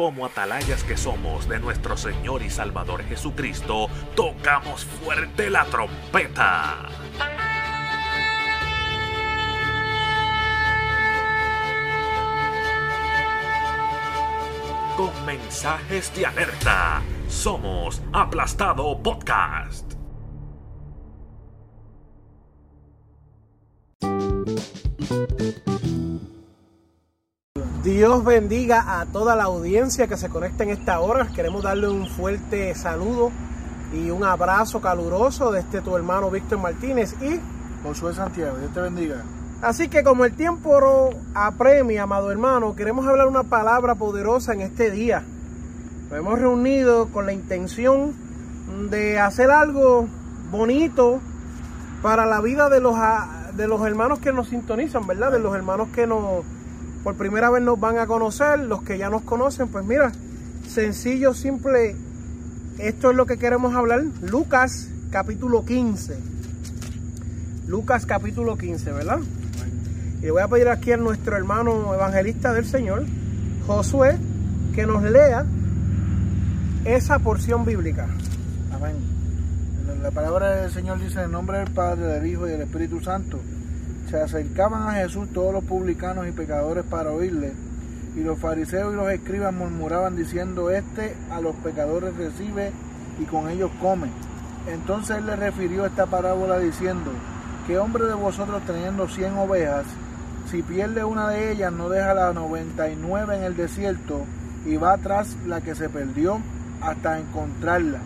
como atalayas que somos de nuestro Señor y Salvador Jesucristo, tocamos fuerte la trompeta. Con mensajes de alerta, somos Aplastado Podcast. Dios bendiga a toda la audiencia que se conecta en esta hora. Queremos darle un fuerte saludo y un abrazo caluroso de este tu hermano Víctor Martínez y Josué Santiago. Dios te bendiga. Así que como el tiempo apremia, amado hermano, queremos hablar una palabra poderosa en este día. Nos hemos reunido con la intención de hacer algo bonito para la vida de los, de los hermanos que nos sintonizan, ¿verdad? De los hermanos que nos por primera vez nos van a conocer, los que ya nos conocen, pues mira, sencillo, simple, esto es lo que queremos hablar. Lucas capítulo 15. Lucas capítulo 15, ¿verdad? Y voy a pedir aquí a nuestro hermano evangelista del Señor, Josué, que nos lea esa porción bíblica. Amén. La palabra del Señor dice en nombre del Padre, del Hijo y del Espíritu Santo se acercaban a Jesús todos los publicanos y pecadores para oírle, y los fariseos y los escribas murmuraban diciendo, este a los pecadores recibe y con ellos come. Entonces él le refirió esta parábola diciendo, ¿qué hombre de vosotros teniendo cien ovejas, si pierde una de ellas no deja la noventa y nueve en el desierto y va tras la que se perdió hasta encontrarla?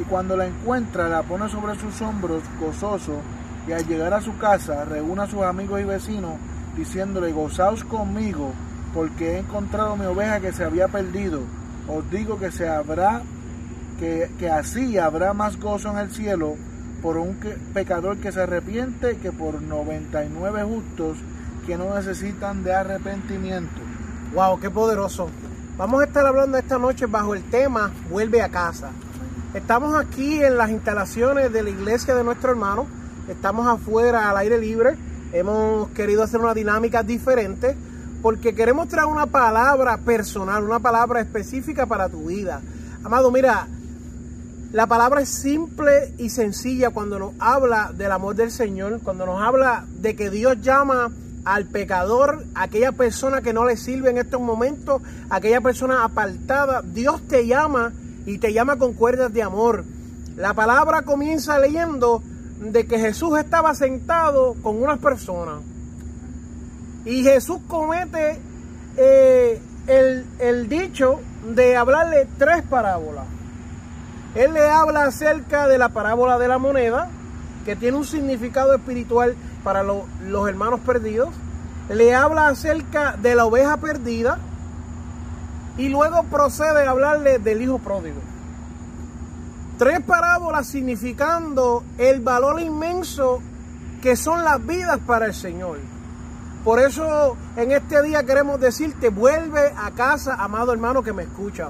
Y cuando la encuentra la pone sobre sus hombros gozoso y al llegar a su casa reúne a sus amigos y vecinos diciéndole, gozaos conmigo porque he encontrado mi oveja que se había perdido. Os digo que se habrá, que, que así habrá más gozo en el cielo por un pecador que se arrepiente que por 99 justos que no necesitan de arrepentimiento. Wow, qué poderoso. Vamos a estar hablando esta noche bajo el tema Vuelve a casa. Estamos aquí en las instalaciones de la iglesia de nuestro hermano estamos afuera al aire libre, hemos querido hacer una dinámica diferente porque queremos traer una palabra personal, una palabra específica para tu vida. Amado, mira, la palabra es simple y sencilla cuando nos habla del amor del Señor, cuando nos habla de que Dios llama al pecador, aquella persona que no le sirve en estos momentos, aquella persona apartada, Dios te llama y te llama con cuerdas de amor. La palabra comienza leyendo de que Jesús estaba sentado con unas personas y Jesús comete eh, el, el dicho de hablarle tres parábolas. Él le habla acerca de la parábola de la moneda, que tiene un significado espiritual para los hermanos perdidos. Le habla acerca de la oveja perdida. Y luego procede a hablarle del hijo pródigo. Tres parábolas significando el valor inmenso que son las vidas para el Señor. Por eso en este día queremos decirte, vuelve a casa, amado hermano que me escucha.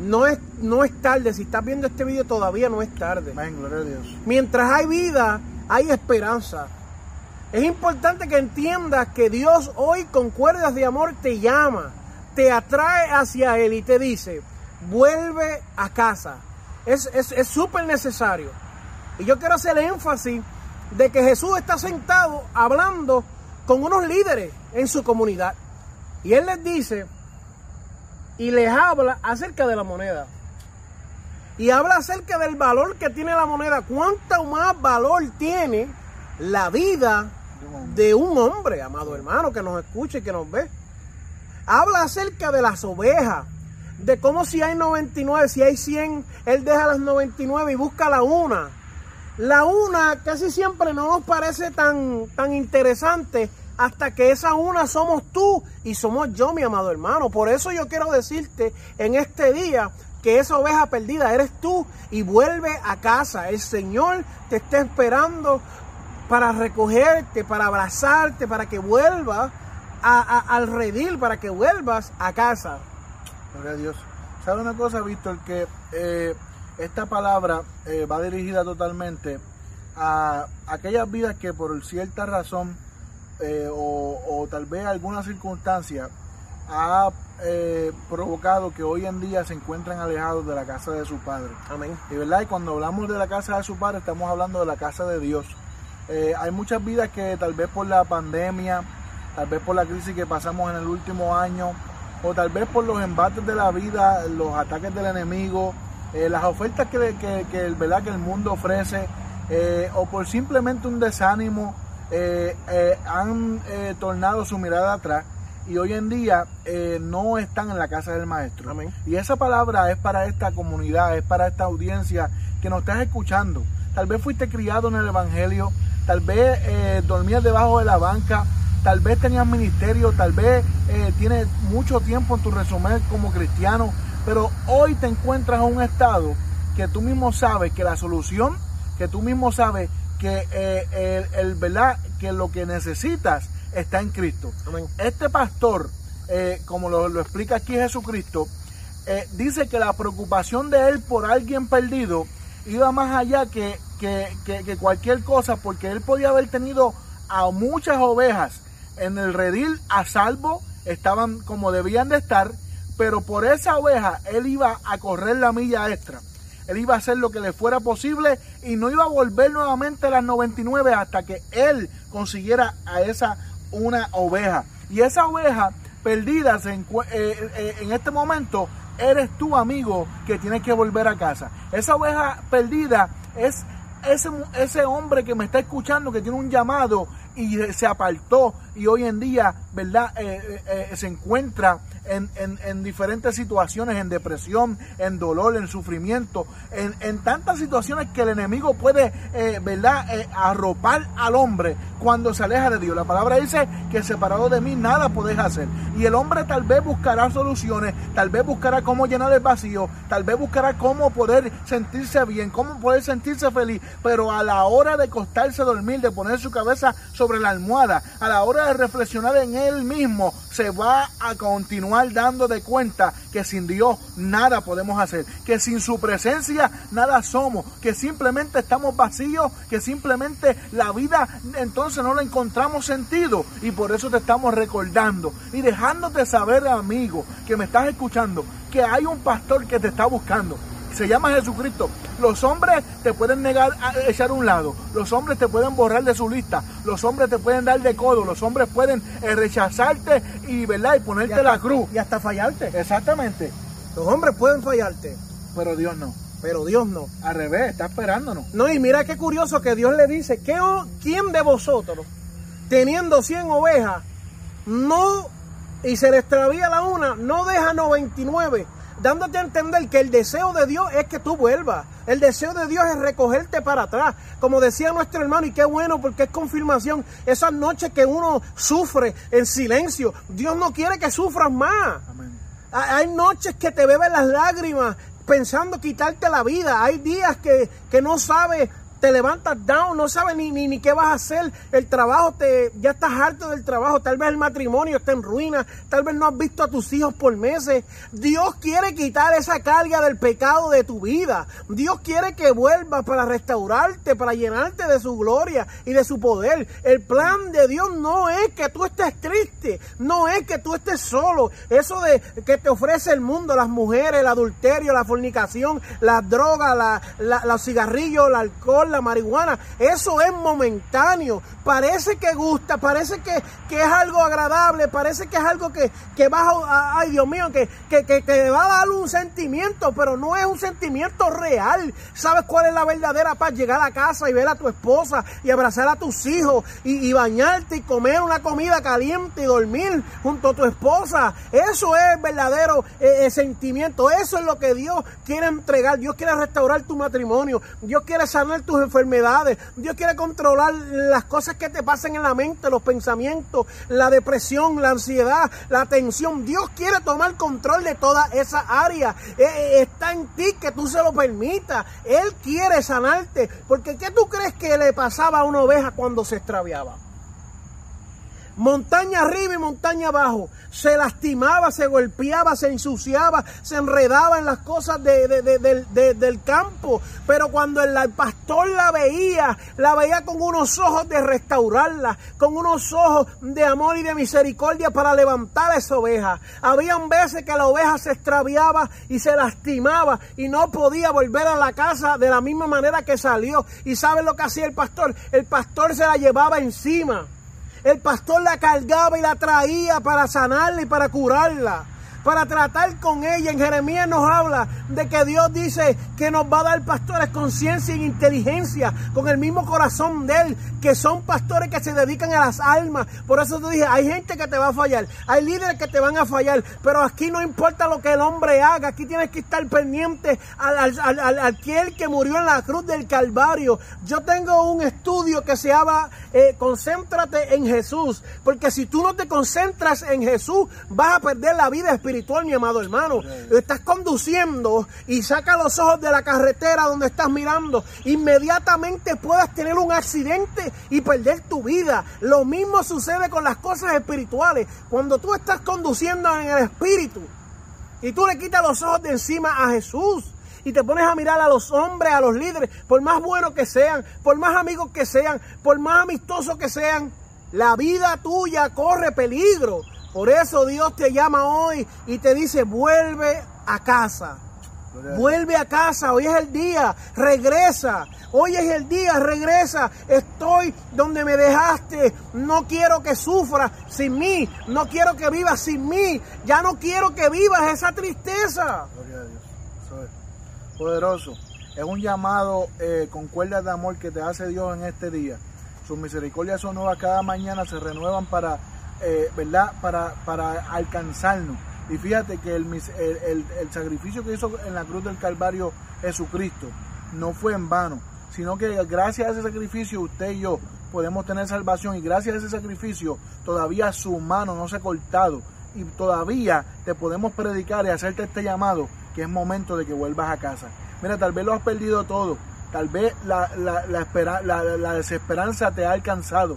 No es, no es tarde, si estás viendo este video todavía no es tarde. gloria a Dios. Mientras hay vida, hay esperanza. Es importante que entiendas que Dios hoy con cuerdas de amor te llama, te atrae hacia Él y te dice, vuelve a casa. Es súper necesario. Y yo quiero hacer énfasis de que Jesús está sentado hablando con unos líderes en su comunidad. Y Él les dice y les habla acerca de la moneda. Y habla acerca del valor que tiene la moneda. ¿Cuánto más valor tiene la vida de un hombre, amado hermano, que nos escuche y que nos ve? Habla acerca de las ovejas de cómo si hay 99, si hay 100, él deja las 99 y busca la una. La una casi siempre no nos parece tan, tan interesante hasta que esa una somos tú y somos yo, mi amado hermano. Por eso yo quiero decirte en este día que esa oveja perdida eres tú y vuelve a casa. El Señor te está esperando para recogerte, para abrazarte, para que vuelvas al redil, para que vuelvas a casa. Gloria a Dios. ¿Sabe una cosa, Víctor? Que eh, esta palabra eh, va dirigida totalmente a aquellas vidas que por cierta razón eh, o, tal vez alguna circunstancia ha eh, provocado que hoy en día se encuentren alejados de la casa de su padre. Amén. Y verdad, y cuando hablamos de la casa de su padre, estamos hablando de la casa de Dios. Eh, hay muchas vidas que tal vez por la pandemia, tal vez por la crisis que pasamos en el último año, o tal vez por los embates de la vida, los ataques del enemigo, eh, las ofertas que, que, que, ¿verdad? que el mundo ofrece, o por simplemente un desánimo, han tornado su mirada atrás y hoy en día eh, no están en la casa del maestro. Y esa palabra es para esta comunidad, es para esta audiencia que nos estás escuchando. Tal vez fuiste criado en el Evangelio, tal vez eh, dormías debajo de la banca, tal vez tenías ministerio, tal vez eh, tienes mucho tiempo en tu resumen como cristiano, pero hoy te encuentras en un estado que tú mismo sabes que la solución, que tú mismo sabes que el, el, ¿verdad? que lo que necesitas está en Cristo. Este pastor, eh, como lo, explica aquí Jesucristo, eh, dice que la preocupación de él por alguien perdido iba más allá que, que, cualquier cosa, porque él podía haber tenido a muchas ovejas en el redil a salvo, estaban como debían de estar, pero por esa oveja él iba a correr la milla extra. Él iba a hacer lo que le fuera posible y no iba a volver nuevamente a las 99 hasta que él consiguiera a esa una oveja. Y esa oveja perdida eh, eh, en este momento eres tu amigo que tienes que volver a casa. Esa oveja perdida es ese, ese hombre que me está escuchando, que tiene un llamado y se apartó y hoy en día, ¿verdad? Eh, se encuentra en, diferentes situaciones, en depresión, en dolor, en sufrimiento, en, tantas situaciones que el enemigo puede, eh, ¿verdad?, eh, arropar al hombre cuando se aleja de Dios. La palabra dice que separado de mí nada podés hacer. Y el hombre tal vez buscará soluciones, tal vez buscará cómo llenar el vacío, tal vez buscará cómo poder sentirse bien, cómo poder sentirse feliz, pero a la hora de acostarse a dormir, de poner su cabeza sobre la almohada, a la hora de reflexionar en él mismo, se va a continuar dando de cuenta que sin Dios nada podemos hacer, que sin su presencia nada somos, que simplemente estamos vacíos, que simplemente la vida entonces no le encontramos sentido. Y por eso te estamos recordando y dejándote saber, amigo, que me estás escuchando, que hay un pastor que te está buscando se llama Jesucristo. Los hombres te pueden negar a echar un lado, los hombres te pueden borrar de su lista, los hombres te pueden dar de codo, los hombres pueden eh, rechazarte y, ¿verdad? y ponerte la cruz. Y hasta fallarte. Exactamente. Los hombres pueden fallarte. Pero Dios no. Pero Dios no. Al revés, está esperándonos. No, y mira qué curioso que Dios le dice, ¿quién de vosotros, teniendo 100 ovejas, no, y se le extravía la una, no deja 99 dándote a entender que el deseo de Dios es que tú vuelvas. El deseo de Dios es recogerte para atrás. Como decía nuestro hermano, y qué bueno porque es confirmación, esas noches que uno sufre en silencio, Dios no quiere que sufras más. Hay noches que te beben las lágrimas pensando quitarte la vida. Hay días que, que no sabes te levantas down, no sabes ni, ni, qué vas a hacer, el trabajo, te, ya estás harto del trabajo, tal vez el matrimonio está en ruina, tal vez no has visto a tus hijos por meses. Dios quiere quitar esa carga del pecado de tu vida. Dios quiere que vuelvas para restaurarte, para llenarte de su gloria y de su poder. El plan de Dios no es que tú estés triste, no es que tú estés solo. Eso de que te ofrece el mundo, las mujeres, el adulterio, la fornicación, las drogas, la, los cigarrillos, el alcohol, la marihuana. Eso es momentáneo. Parece que gusta, parece que, que es algo agradable, parece que es algo que, que va a, ay Dios mío, que, que, que, te va a dar un sentimiento, pero no es un sentimiento real. ¿Sabes cuál es la verdadera paz? Llegar a casa y ver a tu esposa y abrazar a tus hijos y, bañarte y comer una comida caliente y dormir junto a tu esposa. Eso es verdadero eh, eh, sentimiento. Eso es lo que Dios quiere entregar. Dios quiere restaurar tu matrimonio. Dios quiere sanar tu enfermedades. Dios quiere controlar las cosas que te pasan en la mente, los pensamientos, la depresión, la ansiedad, la tensión. Dios quiere tomar control de toda esa área. Eh, eh, está en ti que tú se lo permitas. Él quiere sanarte. Porque ¿qué tú crees que le pasaba a una oveja cuando se extraviaba? Montaña arriba y montaña abajo. Se lastimaba, se golpeaba, se ensuciaba, se enredaba en las cosas del campo. Pero cuando el, pastor la veía, la veía con unos ojos de restaurarla, con unos ojos de amor y de misericordia para levantar a esa oveja. Habían veces que la oveja se extraviaba y se lastimaba y no podía volver a la casa de la misma manera que salió. ¿Y sabe lo que hacía el pastor? El pastor se la llevaba encima. El pastor la cargaba y la traía para sanarla y para curarla para tratar con ella. En Jeremías nos habla de que Dios dice que nos va a dar pastores con ciencia e inteligencia, con el mismo corazón de Él, que son pastores que se dedican a las almas. Por eso te dije, hay gente que te va a fallar, hay líderes que te van a fallar, pero aquí no importa lo que el hombre haga, aquí tienes que estar pendiente al, al, aquel que murió en la cruz del Calvario. Yo tengo un estudio que se llama eh, Concéntrate en Jesús, porque si tú no te concentras en Jesús, vas a perder la vida espiritual mi amado hermano. Estás conduciendo y saca los ojos de la carretera donde estás mirando. Inmediatamente puedas tener un accidente y perder tu vida. Lo mismo sucede con las cosas espirituales. Cuando tú estás conduciendo en el espíritu y tú le quitas los ojos de encima a Jesús y te pones a mirar a los hombres, a los líderes, por más buenos que sean, por más amigos que sean, por más amistosos que sean, la vida tuya corre peligro. Por eso Dios te llama hoy y te dice, vuelve a casa. Vuelve a casa, hoy es el día, regresa. Hoy es el día, regresa. Estoy donde me dejaste. No quiero que sufras sin mí. No quiero que vivas sin mí. Ya no quiero que vivas esa tristeza. Gloria a Dios. poderoso. Es un llamado eh, con cuerdas de amor que te hace Dios en este día. Sus misericordias son nuevas cada mañana, se renuevan para eh, ¿verdad? Para, para alcanzarnos. Y fíjate que el, el, sacrificio que hizo en la cruz del Calvario Jesucristo no fue en vano, sino que gracias a ese sacrificio usted y yo podemos tener salvación y gracias a ese sacrificio todavía su mano no se ha cortado y todavía te podemos predicar y hacerte este llamado que es momento de que vuelvas a casa. Mira, tal vez lo has perdido todo, tal vez la, la, la, la desesperanza te ha alcanzado,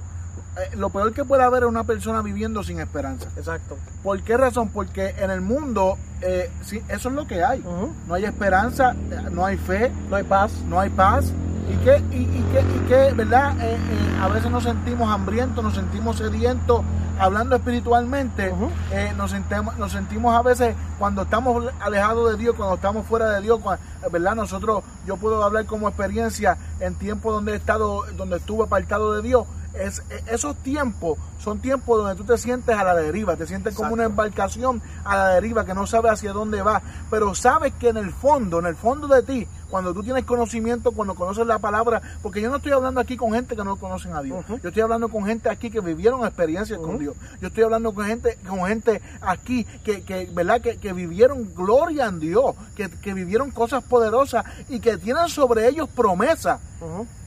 lo peor que puede haber es una persona viviendo sin esperanza. Exacto. ¿Por qué razón? Porque en el mundo eh, sí, eso es lo que hay. No hay esperanza, no hay fe, no hay paz. No hay paz. ¿Y qué, y, y qué, verdad? Eh, a veces nos sentimos hambrientos, nos sentimos sedientos, hablando espiritualmente, nos, sentimos, nos sentimos a veces cuando estamos alejados de Dios, cuando estamos fuera de Dios, ¿verdad? Nosotros, yo puedo hablar como experiencia en tiempos donde he estado, donde estuve apartado de Dios, es, esos tiempos son tiempos donde tú te sientes a la deriva, te sientes como una embarcación a la deriva que no sabe hacia dónde va, pero sabes que en el fondo, en el fondo de ti, cuando tú tienes conocimiento, cuando conoces la palabra, porque yo no estoy hablando aquí con gente que no conocen a Dios, yo estoy hablando con gente aquí que vivieron experiencias con Dios, yo estoy hablando con gente, con gente aquí que, que ¿verdad? Que, que, vivieron gloria en Dios, que, que, vivieron cosas poderosas y que tienen sobre ellos promesas.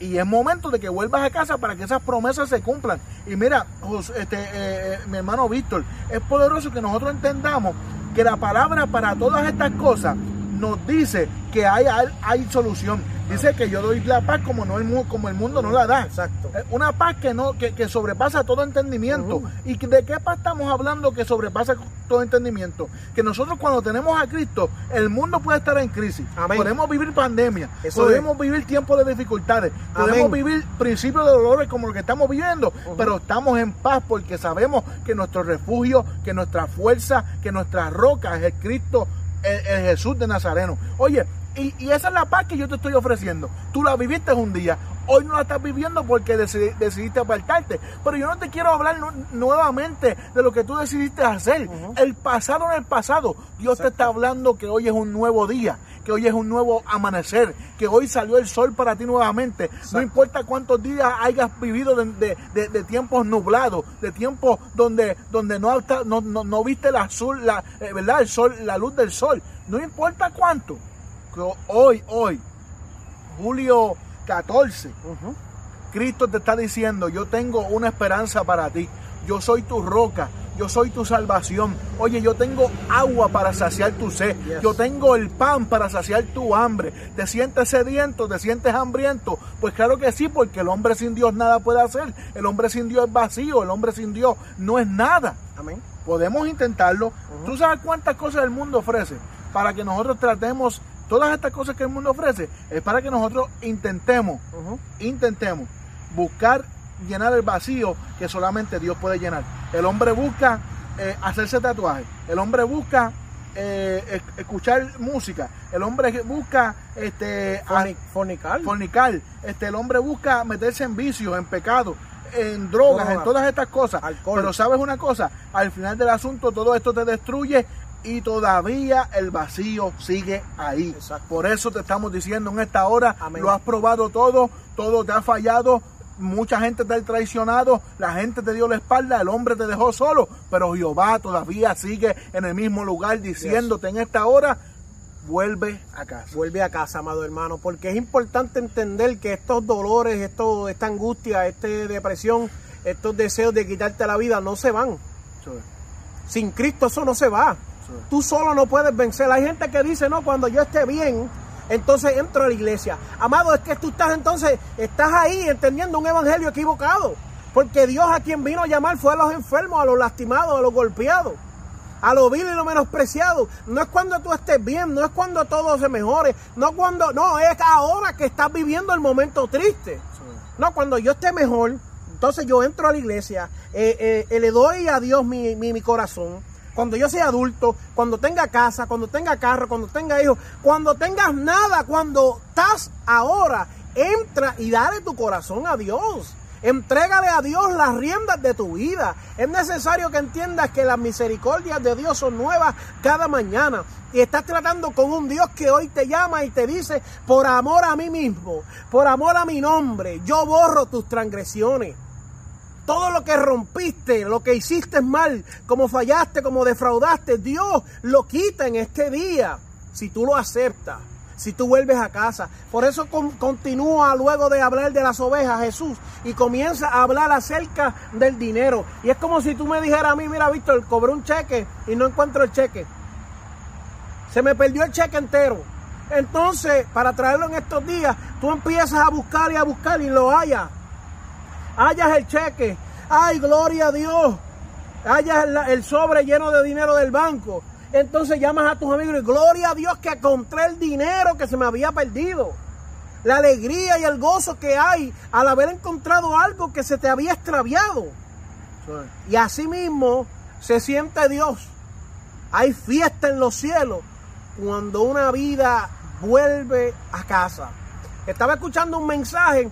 Y es momento de que vuelvas a casa para que esas promesas se cumplan. Y mira, este, eh, eh, mi hermano Víctor, es poderoso que nosotros entendamos que la palabra para todas estas cosas nos dice que hay, hay solución. Dice que yo doy la paz como, no el, como el mundo no la da. Exacto. Eh, una paz que, no, que, sobrepasa todo entendimiento. ¿Y de qué paz estamos hablando que sobrepasa todo entendimiento? Que nosotros cuando tenemos a Cristo, el mundo puede estar en crisis. Podemos vivir pandemia, podemos vivir tiempos de dificultades, podemos vivir principios de dolores como lo que estamos viviendo, pero estamos en paz porque sabemos que nuestro refugio, que nuestra fuerza, que nuestra roca es el Cristo el, Jesús de Nazareno. Oye, y, y, esa es la paz que yo te estoy ofreciendo. Tú la viviste un día, hoy no la estás viviendo porque decidiste apartarte. Pero yo no te quiero hablar nuevamente de lo que tú decidiste hacer. El pasado en el pasado. Dios te está hablando que hoy es un nuevo día, que hoy es un nuevo amanecer, que hoy salió el sol para ti nuevamente. No importa cuántos días hayas vivido de, de, tiempos nublados, de tiempos donde, donde no, no, no, viste la, azul, la, eh, ¿verdad? El sol, la luz del sol. No importa cuánto hoy, hoy, julio 14, Cristo te está diciendo, yo tengo una esperanza para ti. Yo soy tu roca, yo soy tu salvación. Oye, yo tengo agua para saciar tu sed. Yes. Yo tengo el pan para saciar tu hambre. ¿Te sientes sediento? ¿Te sientes hambriento? Pues claro que sí, porque el hombre sin Dios nada puede hacer. El hombre sin Dios es vacío. El hombre sin Dios no es nada. Amén. Podemos intentarlo. ¿Tú sabes cuántas cosas el mundo ofrece? Para que nosotros tratemos todas estas cosas que el mundo ofrece. Es para que nosotros intentemos, intentemos buscar llenar el vacío que solamente Dios puede llenar. El hombre busca eh, hacerse tatuajes. El hombre busca eh, esc- escuchar música. El hombre busca este, fornicar. fornicar. Este, el hombre busca meterse en vicios, en pecado, en drogas, Droga. en todas estas cosas. Alcohol. Pero sabes una cosa, al final del asunto todo esto te destruye y todavía el vacío sigue ahí. Exacto. Por eso te estamos diciendo en esta hora, Amén. lo has probado todo, todo te ha fallado. Mucha gente te ha traicionado, la gente te dio la espalda, el hombre te dejó solo, pero Jehová todavía sigue en el mismo lugar diciéndote en esta hora, vuelve a casa. Vuelve a casa, amado hermano, porque es importante entender que estos dolores, esto, esta angustia, esta depresión, estos deseos de quitarte la vida no se van. Sin Cristo eso no se va. Tú solo no puedes vencer. Hay gente que dice, no, cuando yo esté bien, entonces entro a la iglesia. Amado, es que tú estás entonces, estás ahí entendiendo un evangelio equivocado. Porque Dios a quien vino a llamar fue a los enfermos, a los lastimados, a los golpeados, a los vil y los menospreciados. No es cuando tú estés bien, no es cuando todo se mejore, no cuando, no, es ahora que estás viviendo el momento triste. No, cuando yo esté mejor, entonces yo entro a la iglesia, eh, eh, eh, le doy a Dios mi, mi corazón. Cuando yo sea adulto, cuando tenga casa, cuando tenga carro, cuando tenga hijos, cuando tengas nada, cuando estás ahora, entra y dale tu corazón a Dios. Entrégale a Dios las riendas de tu vida. Es necesario que entiendas que las misericordias de Dios son nuevas cada mañana. Y estás tratando con un Dios que hoy te llama y te dice, por amor a mí mismo, por amor a mi nombre, yo borro tus transgresiones. Todo lo que rompiste, lo que hiciste mal, como fallaste, como defraudaste, Dios lo quita en este día. Si tú lo aceptas, si tú vuelves a casa. Por eso con- continúa luego de hablar de las ovejas Jesús y comienza a hablar acerca del dinero. Y es como si tú me dijeras a mí, mira Víctor, cobré un cheque y no encuentro el cheque. Se me perdió el cheque entero. Entonces, para traerlo en estos días, tú empiezas a buscar y a buscar y lo hallas hallas el cheque, ay, gloria a Dios, hallas el, sobre lleno de dinero del banco. Entonces llamas a tus amigos y gloria a Dios que encontré el dinero que se me había perdido. La alegría y el gozo que hay al haber encontrado algo que se te había extraviado. Y así mismo se siente Dios. Hay fiesta en los cielos cuando una vida vuelve a casa. Estaba escuchando un mensaje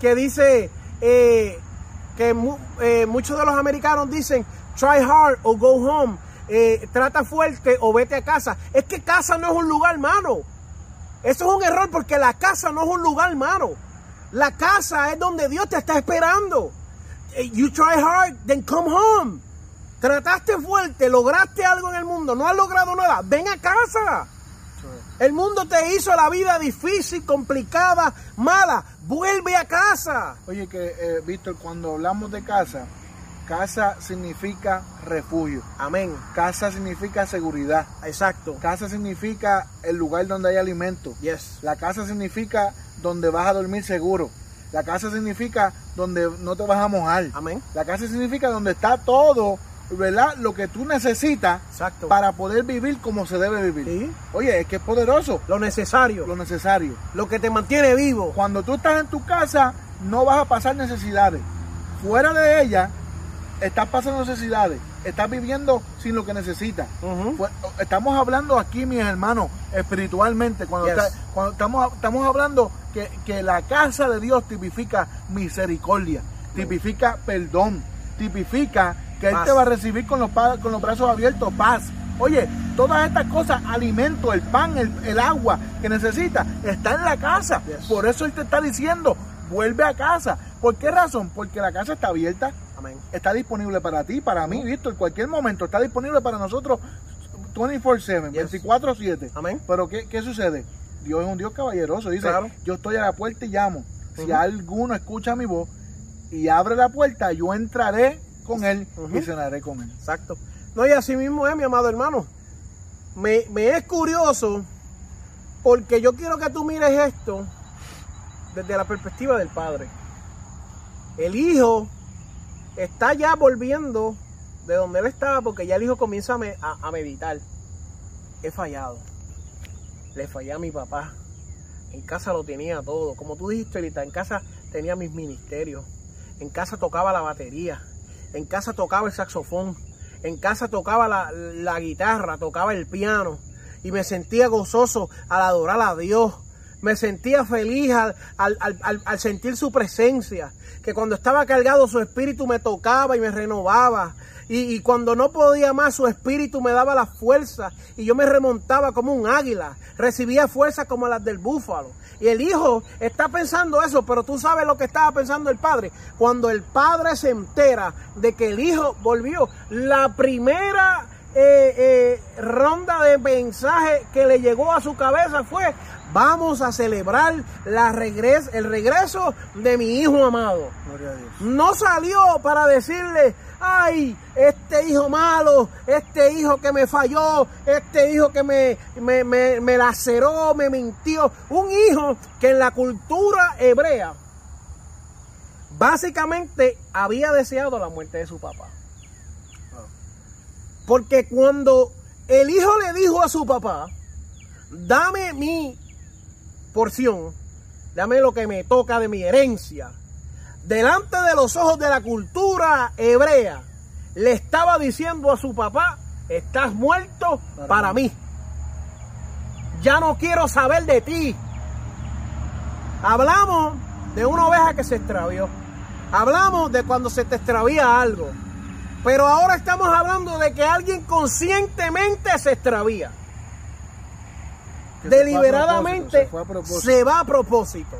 que dice eh, que eh, muchos de los americanos dicen try hard o go home. Eh, trata fuerte o vete a casa. Es que casa no es un lugar, hermano. Eso es un error porque la casa no es un lugar, hermano. La casa es donde Dios te está esperando. You try hard, then come home. Trataste fuerte, lograste algo en el mundo, no has logrado nada, ven a casa. El mundo te hizo la vida difícil, complicada, mala. Vuelve a casa. Oye, que eh, Víctor, cuando hablamos de casa, casa significa refugio. Amén. Casa significa seguridad. Exacto. Casa significa el lugar donde hay alimento. Yes. La casa significa donde vas a dormir seguro. La casa significa donde no te vas a mojar. Amén. La casa significa donde está todo, ¿verdad? Lo que tú necesitas Exacto. para poder vivir como se debe vivir. Sí. Oye, es que es poderoso Lo necesario, lo necesario. lo que te mantiene vivo. Cuando tú estás en tu casa, no vas a pasar necesidades. Fuera de ella, estás pasando necesidades. Estás viviendo sin lo que necesitas. Pues, estamos hablando aquí, mis hermanos, espiritualmente. Cuando, Yes. está- cuando estamos, estamos hablando que, que la casa de Dios tipifica misericordia, tipifica perdón, tipifica que Él te va a recibir con los, con los brazos abiertos, paz. Oye, todas estas cosas, alimento, el pan, el, el agua que necesitas, está en la casa. Yes. Por eso Él te está diciendo, vuelve a casa. ¿Por qué razón? Porque la casa está abierta, Amén. está disponible para ti, para mí, Víctor, en cualquier momento, está disponible para nosotros 24/7, Yes. 24/7. Amén. Pero ¿qué, ¿qué sucede? Dios es un Dios caballeroso, dice, Claro. yo estoy a la puerta y llamo. Si alguno escucha mi voz y abre la puerta, yo entraré con él Ujú. y cenaré con él. Exacto. No, y así mismo es, mi amado hermano. Me, me es curioso porque yo quiero que tú mires esto desde la perspectiva del padre. El hijo está ya volviendo de donde él estaba porque ya el hijo comienza a, me- a- a meditar. He fallado. Le fallé a mi papá. En casa lo tenía todo. Como tú dijiste ahorita, en casa tenía mis ministerios. En casa tocaba la batería. En casa tocaba el saxofón. En casa tocaba la, guitarra, tocaba el piano. Y me sentía gozoso al adorar a Dios. Me sentía feliz al sentir su presencia. Que cuando estaba cargado su espíritu me tocaba y me renovaba. Y, y cuando no podía más, su espíritu me daba la fuerza. Y yo me remontaba como un águila. Recibía fuerza como las del búfalo. Y el hijo está pensando eso, pero tú sabes lo que estaba pensando el padre. Cuando el padre se entera de que el hijo volvió, la primera eh, eh, ronda de mensaje que le llegó a su cabeza fue, vamos a celebrar la regres el regreso de mi hijo amado. Gloria a Dios. No salió para decirle, ay, este hijo malo, este hijo que me falló, este hijo que me, me, me, me laceró, me mintió. Un hijo que en la cultura hebrea básicamente había deseado la muerte de su papá. Porque cuando el hijo le dijo a su papá, dame mi porción, dame lo que me toca de mi herencia, delante de los ojos de la cultura hebrea, le estaba diciendo a su papá, estás muerto Para para, mí. mí. Ya no quiero saber de ti. Hablamos de una oveja que se extravió. Hablamos de cuando se te extravía algo. Pero ahora estamos hablando de que alguien conscientemente se extravía. Que Deliberadamente se va a propósito.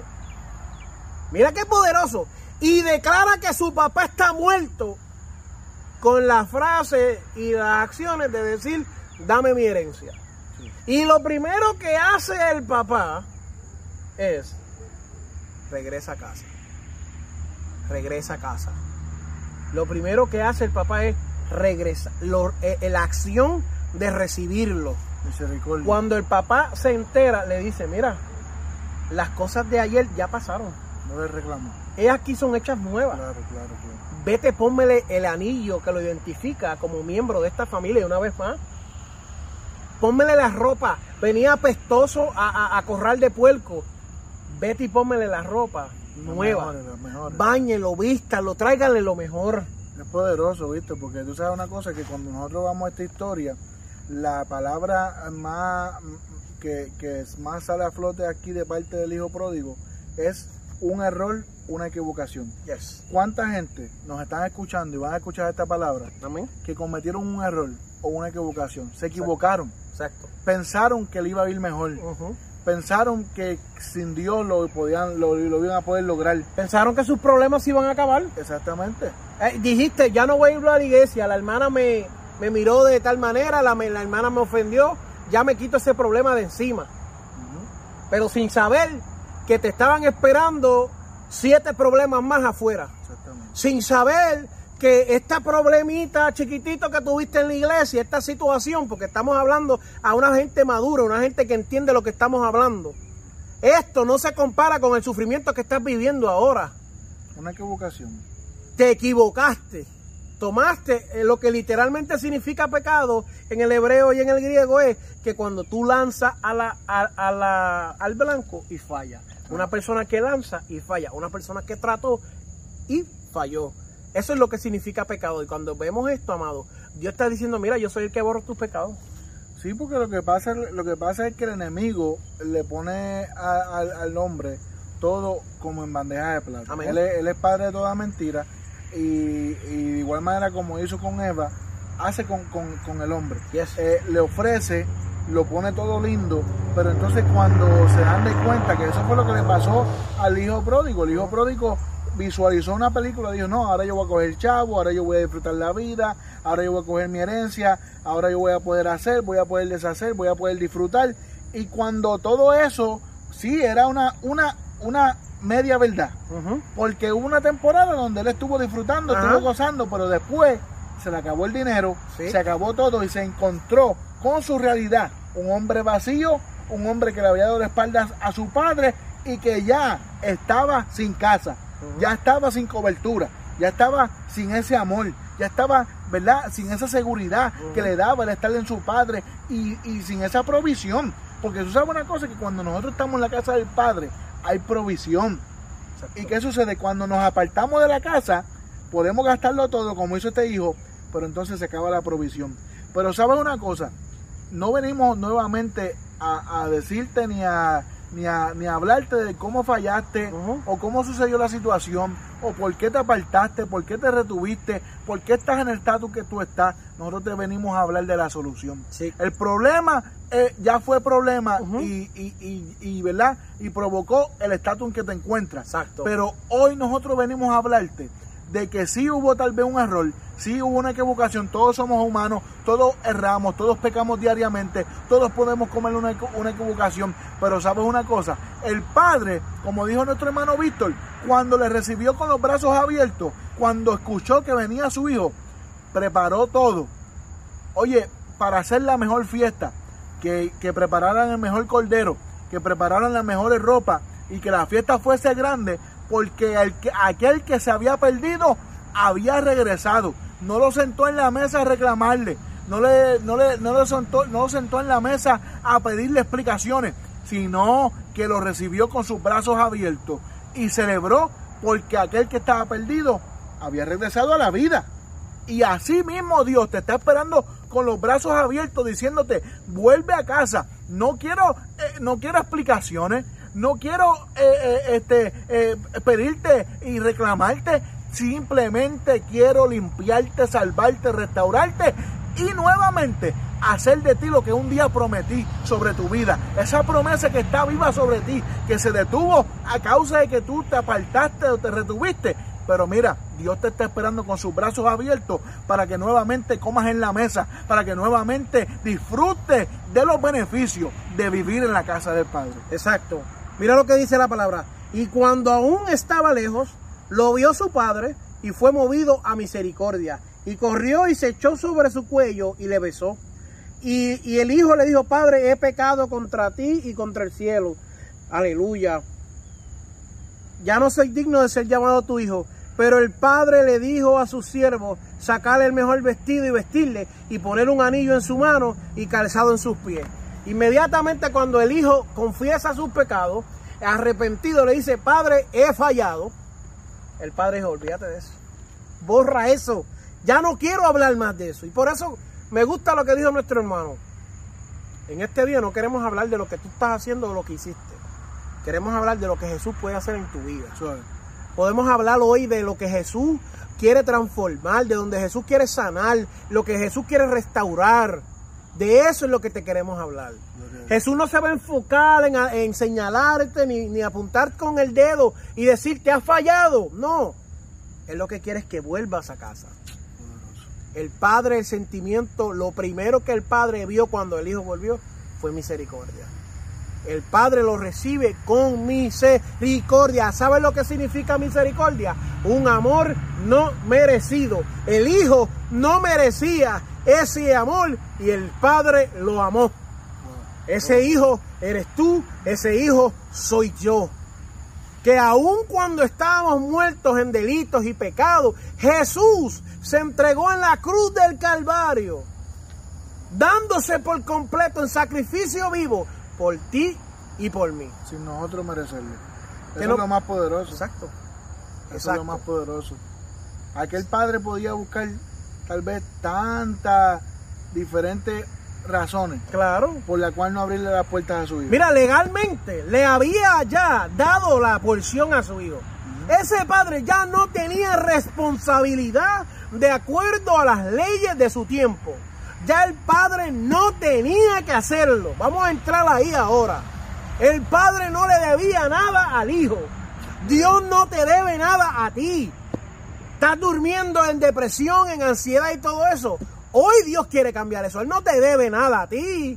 Mira qué poderoso. Y declara que su papá está muerto con la frase y las acciones de decir, dame mi herencia. Sí. Y lo primero que hace el papá es, regresa a casa. Regresa a casa. Lo primero que hace el papá es regresa, lo- eh, eh, la acción de recibirlo. Misericordia. Cuando el papá se entera, le dice, mira, las cosas de ayer ya pasaron. No le reclamo. Ellas aquí son hechas nuevas. Claro, claro, claro. Vete, pónmele el anillo que lo identifica como miembro de esta familia una vez más. Pónmele la ropa. Venía apestoso a, a, a corral de puerco. Vete y pónmele la ropa nueva. mejores, mejores. Báñelo, vístalo, tráiganle lo mejor. Es poderoso, ¿viste? Porque tú sabes una cosa, que cuando nosotros vamos a esta historia, la palabra más que, que es más sale a flote aquí de parte del hijo pródigo es un error, una equivocación. Yes. ¿Cuánta gente nos están escuchando y van a escuchar esta palabra Amén. que cometieron un error o una equivocación? Se equivocaron. Exacto. Pensaron que le iba a ir mejor. Pensaron que sin Dios lo podían lo, lo iban a poder lograr. Pensaron que sus problemas se iban a acabar. Exactamente. Eh, dijiste, ya no voy a ir a la iglesia, la hermana me, me miró de tal manera, la, la hermana me ofendió, ya me quito ese problema de encima. Pero sin saber que te estaban esperando siete problemas más afuera. Sin saber que este problemita chiquitito que tuviste en la iglesia, esta situación, porque estamos hablando a una gente madura, una gente que entiende lo que estamos hablando. Esto no se compara con el sufrimiento que estás viviendo ahora. Una equivocación. te equivocaste. Tomaste eh, lo que literalmente significa pecado en el hebreo y en el griego es que cuando tú lanzas a la, a- a la- al blanco y falla. Una persona que lanza y falla. Una persona que trató y falló. Eso es lo que significa pecado. Y cuando vemos esto, amado, Dios está diciendo, mira, yo soy el que borro tus pecados. Sí, porque lo que pasa, lo que pasa es que el enemigo le pone a- al- al hombre todo como en bandeja de plata. Amén. Él es, él es padre de toda mentira y, y de igual manera como hizo con Eva, hace con, con- con el hombre. Yes. Eh, le ofrece, lo pone todo lindo, pero entonces cuando se dan de cuenta que eso fue lo que le pasó al hijo pródigo, el hijo pródigo visualizó una película, dijo, no, ahora yo voy a coger chavo, ahora yo voy a disfrutar la vida, ahora yo voy a coger mi herencia, ahora yo voy a poder hacer, voy a poder deshacer, voy a poder disfrutar. Y cuando todo eso, sí, era una, una, una media verdad. Porque hubo una temporada donde él estuvo disfrutando, estuvo gozando, pero después se le acabó el dinero, Sí. se acabó todo y se encontró con su realidad. Un hombre vacío, un hombre que le había dado la espalda a su padre y que ya estaba sin casa, ya estaba sin cobertura, ya estaba sin ese amor, ya estaba, ¿verdad? Sin esa seguridad que le daba el estar en su padre y, y sin esa provisión. Porque tú sabes una cosa, que cuando nosotros estamos en la casa del padre, hay provisión. Exacto. ¿Y qué sucede? Cuando nos apartamos de la casa, podemos gastarlo todo, como hizo este hijo, pero entonces se acaba la provisión. Pero sabes una cosa, no venimos nuevamente a, a decirte ni a, ni, a, ni a hablarte de cómo fallaste o cómo sucedió la situación o por qué te apartaste, por qué te retuviste, por qué estás en el estatus que tú estás. Nosotros te venimos a hablar de la solución. Sí. El problema eh, ya fue problema y, y, y, ¿verdad? y provocó el estatus en que te encuentras. Exacto. Pero hoy nosotros venimos a hablarte de que sí hubo tal vez un error, sí hubo una equivocación, todos somos humanos, todos erramos, todos pecamos diariamente, todos podemos comer una, equ- una equivocación, pero sabes una cosa, el Padre, como dijo nuestro hermano Víctor, cuando le recibió con los brazos abiertos, cuando escuchó que venía su hijo, preparó todo. Oye, para hacer la mejor fiesta, que, que prepararan el mejor cordero, que prepararan las mejores ropas y que la fiesta fuese grande, porque el que- aquel que se había perdido había regresado. No lo sentó en la mesa a reclamarle, no, le, no, le, no, lo sentó, no lo sentó en la mesa a pedirle explicaciones, sino que lo recibió con sus brazos abiertos y celebró porque aquel que estaba perdido había regresado a la vida. Y así mismo Dios te está esperando con los brazos abiertos diciéndote, vuelve a casa. No quiero, eh, no quiero explicaciones, no quiero eh, eh, este, pedirte y reclamarte. Simplemente quiero limpiarte, salvarte, restaurarte y nuevamente hacer de ti lo que un día prometí sobre tu vida. Esa promesa que está viva sobre ti, que se detuvo a causa de que tú te apartaste o te retuviste. Pero mira, Dios te está esperando con sus brazos abiertos para que nuevamente comas en la mesa, para que nuevamente disfrutes de los beneficios de vivir en la casa del Padre. Exacto. Mira lo que dice la palabra. Y cuando aún estaba lejos, lo vio su padre y fue movido a misericordia. Y corrió y se echó sobre su cuello y le besó. Y, y el hijo le dijo, Padre, he pecado contra ti y contra el cielo. Aleluya. Ya no soy digno de ser llamado tu hijo. Pero el padre le dijo a sus siervos, sacarle el mejor vestido y vestirle, y poner un anillo en su mano y calzado en sus pies. Inmediatamente cuando el hijo confiesa sus pecados, arrepentido le dice, Padre, he fallado. El padre dijo, olvídate de eso. Borra eso. Ya no quiero hablar más de eso. Y por eso me gusta lo que dijo nuestro hermano. En este día no queremos hablar de lo que tú estás haciendo o lo que hiciste. Queremos hablar de lo que Jesús puede hacer en tu vida. Podemos hablar hoy de lo que Jesús quiere transformar, de donde Jesús quiere sanar, lo que Jesús quiere restaurar. De eso es lo que te queremos hablar. Jesús no se va a enfocar en, en señalarte ni, ni apuntar con el dedo y decir te has fallado. No. Él lo que quiere es que vuelvas a casa. El Padre, el sentimiento, lo primero que el Padre vio cuando el Hijo volvió fue misericordia. El Padre lo recibe con misericordia. ¿Sabes lo que significa misericordia? Un amor no merecido. El Hijo no merecía ese amor y el Padre lo amó. Ese hijo eres tú, ese hijo soy yo. Que aun cuando estábamos muertos en delitos y pecados, Jesús se entregó en la cruz del Calvario, dándose por completo en sacrificio vivo por ti y por mí. Sin nosotros merecerlo. Eso es lo más poderoso. Exacto. Eso es Exacto. lo más poderoso. Aquel padre podía buscar tal vez tantas diferentes razones Claro. por la cual no abrirle las puertas a su hijo. Mira, legalmente le había ya dado la porción a su hijo. Ese padre ya no tenía responsabilidad de acuerdo a las leyes de su tiempo. Ya el padre no tenía que hacerlo. Vamos a entrar ahí ahora. El padre no le debía nada al hijo. Dios no te debe nada a ti. Estás durmiendo en depresión, en ansiedad y todo eso. Hoy Dios quiere cambiar eso. Él no te debe nada a ti.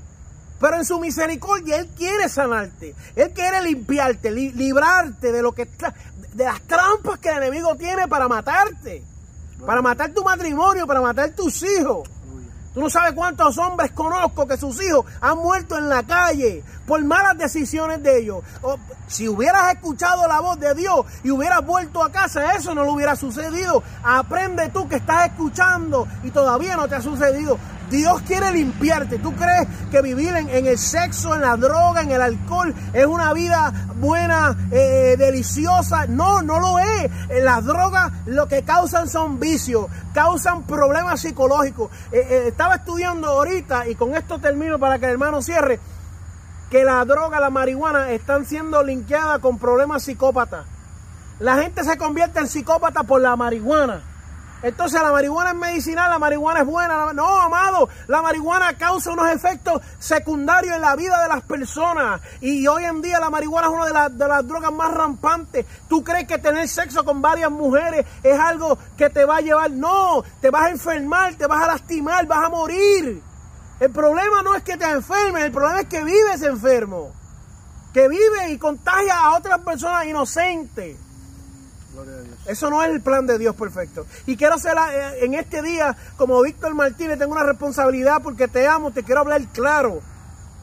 Pero en su misericordia Él quiere sanarte. Él quiere limpiarte, librarte de lo que de las trampas que el enemigo tiene para matarte. Para matar tu matrimonio, para matar tus hijos. Tú no sabes cuántos hombres conozco que sus hijos han muerto en la calle por malas decisiones de ellos. si hubieras escuchado la voz de Dios y hubieras vuelto a casa, eso no lo hubiera sucedido. Aprende tú que estás escuchando y todavía no te ha sucedido. Dios quiere limpiarte. ¿Tú crees que vivir en, el sexo, en la droga, en el alcohol es una vida buena, eh, deliciosa? No, no lo es. Las drogas lo que causan son vicios, causan problemas psicológicos. Eh, eh, estaba estudiando ahorita y con esto termino para que el hermano cierre que la droga, la marihuana están siendo linkeadas con problemas psicópatas. La gente se convierte en psicópata por la marihuana. Entonces la marihuana es medicinal, la marihuana es buena. No, amado, la marihuana causa unos efectos secundarios en la vida de las personas. Y hoy en día la marihuana es una de, las, de las drogas más rampantes. ¿Tú crees que tener sexo con varias mujeres es algo que te va a llevar? No, te vas a enfermar, te vas a lastimar, vas a morir. El problema no es que te enfermes, el problema es que vives enfermo. Que vive y contagia a otras personas inocentes. Eso no es el plan de Dios perfecto. Y quiero hacer eh, en este día, como Víctor Martínez, tengo una responsabilidad porque te amo, te quiero hablar claro.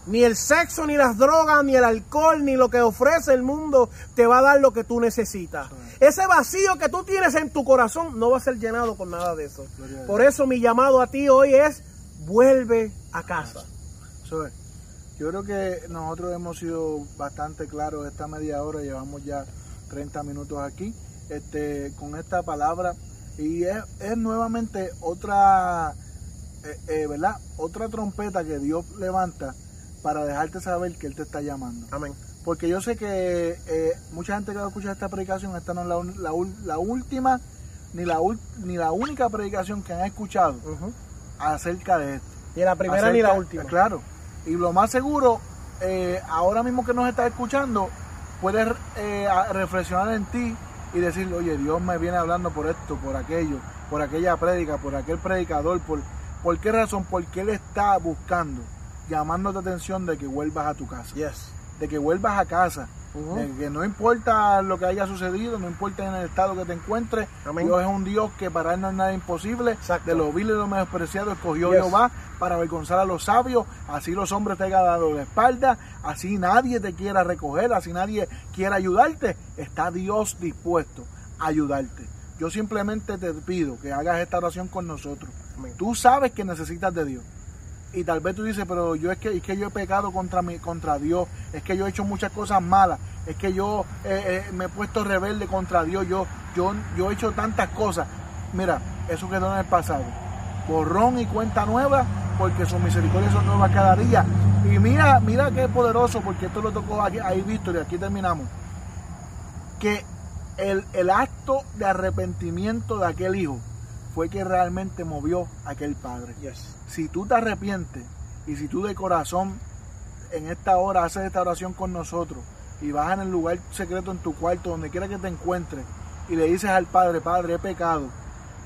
Ni el sexo, ni las drogas, ni el alcohol, ni lo que ofrece el mundo te va a dar lo que tú necesitas. Ese vacío que tú tienes en tu corazón no va a ser llenado con nada de eso. Por eso mi llamado a ti hoy es, vuelve a casa. Yo creo que nosotros hemos sido bastante claros esta media hora, llevamos ya 30 minutos aquí este, con esta palabra y es, nuevamente otra, eh, eh, ¿verdad? Otra trompeta que Dios levanta para dejarte saber que Él te está llamando. Amén. Porque yo sé que eh, mucha gente que va a escuchar esta predicación, esta no es la, la, última ni la, ni la única predicación que han escuchado acerca de esto. Ni la primera ni la última. Claro. Y lo más seguro, ahora mismo que nos estás escuchando, puedes reflexionar en ti y decir, oye, Dios me viene hablando por esto, por aquello, por aquella prédica, por aquel predicador, por, ¿por qué razón? Porque Él está buscando, llamando tu atención de que vuelvas a tu casa. Yes. De que vuelvas a casa. que no importa lo que haya sucedido, no importa en el estado que te encuentres, Dios es un Dios que para Él no es nada imposible. De lo vil y lo menospreciado escogió Jehová para avergonzar a los sabios, así los hombres te hayan dado la espalda, así nadie te quiera recoger, así nadie quiera ayudarte, está Dios dispuesto a ayudarte. Yo simplemente te pido que hagas esta oración con nosotros. Tú sabes que necesitas de Dios. Y tal vez tú dices, pero yo es que, es que yo he pecado contra, mi, contra Dios, es que yo he hecho muchas cosas malas, es que yo eh, eh, me he puesto rebelde contra Dios, yo, yo, yo he hecho tantas cosas. Mira, eso quedó en el pasado. Borrón y cuenta nueva porque sus misericordias son nuevas cada día. Y mira, mira qué poderoso, porque esto lo tocó aquí, ahí Víctor, y aquí terminamos. Que el, el acto de arrepentimiento de aquel hijo fue que realmente movió a aquel padre. Si tú te arrepientes y si tú de corazón en esta hora haces esta oración con nosotros y vas en el lugar secreto en tu cuarto, donde quiera que te encuentres, y le dices al Padre, Padre, he pecado,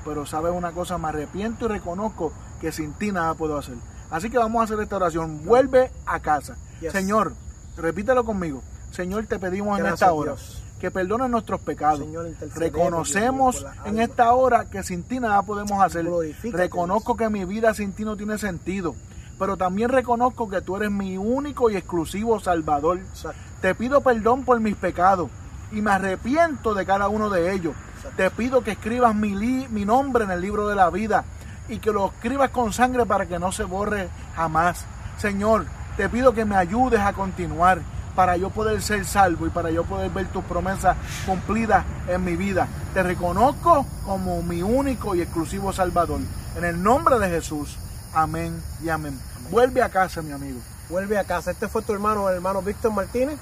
pero sabes una cosa, me arrepiento y reconozco que sin ti nada puedo hacer. Así que vamos a hacer esta oración. Vuelve a casa. Señor, repítelo conmigo. Señor, te pedimos en esta hora que perdones nuestros pecados. Reconocemos en esta hora que sin ti nada podemos hacer. Reconozco que mi vida sin ti no tiene sentido. Pero también reconozco que tú eres mi único y exclusivo Salvador. Te pido perdón por mis pecados y me arrepiento de cada uno de ellos. Te pido que escribas mi, mi nombre en el libro de la vida y que lo escribas con sangre para que no se borre jamás. Señor, te pido que me ayudes a continuar para yo poder ser salvo y para yo poder ver tus promesas cumplidas en mi vida. Te reconozco como mi único y exclusivo Salvador. En el nombre de Jesús. Amén y amén. Vuelve a casa, mi amigo. Vuelve a casa. Este fue tu hermano, el hermano Víctor Martínez.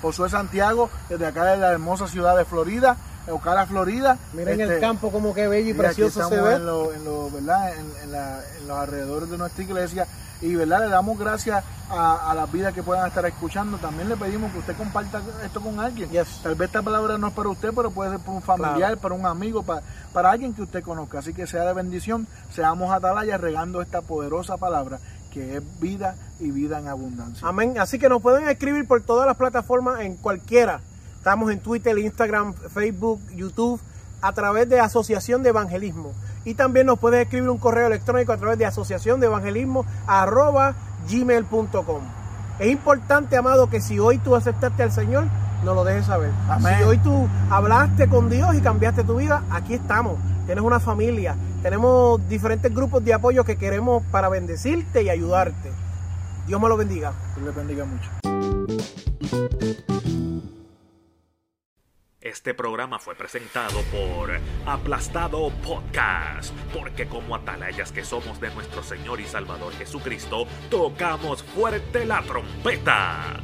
Josué Santiago, desde acá de la hermosa ciudad de Florida. Ocala, Florida. Miren el este, campo como que bello y precioso se ve. En, los alrededores de nuestra iglesia y verdad le damos gracias a, las vidas que puedan estar escuchando. También le pedimos que usted comparta esto con alguien. Tal vez esta palabra no es para usted, pero puede ser para un familiar, para un amigo, para, para alguien que usted conozca. Así que sea de bendición, seamos atalayas regando esta poderosa palabra que es vida y vida en abundancia. Amén. Así que nos pueden escribir por todas las plataformas en cualquiera. Estamos en Twitter, Instagram, Facebook, YouTube, a través de Asociación de Evangelismo. Y también nos puedes escribir un correo electrónico a través de asociación de evangelismo arroba gmail.com. Es importante, amado, que si hoy tú aceptaste al Señor, nos lo dejes saber. Amén. Si hoy tú hablaste con Dios y cambiaste tu vida, aquí estamos. Tienes una familia, tenemos diferentes grupos de apoyo que queremos para bendecirte y ayudarte. Dios me lo bendiga. Dios les bendiga mucho. Este programa fue presentado por Aplastado Podcast, porque como atalayas que somos de nuestro Señor y Salvador Jesucristo, tocamos fuerte la trompeta.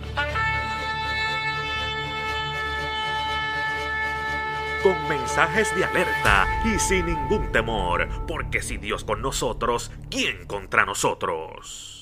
Con mensajes de alerta y sin ningún temor, porque si Dios con nosotros, ¿quién contra nosotros?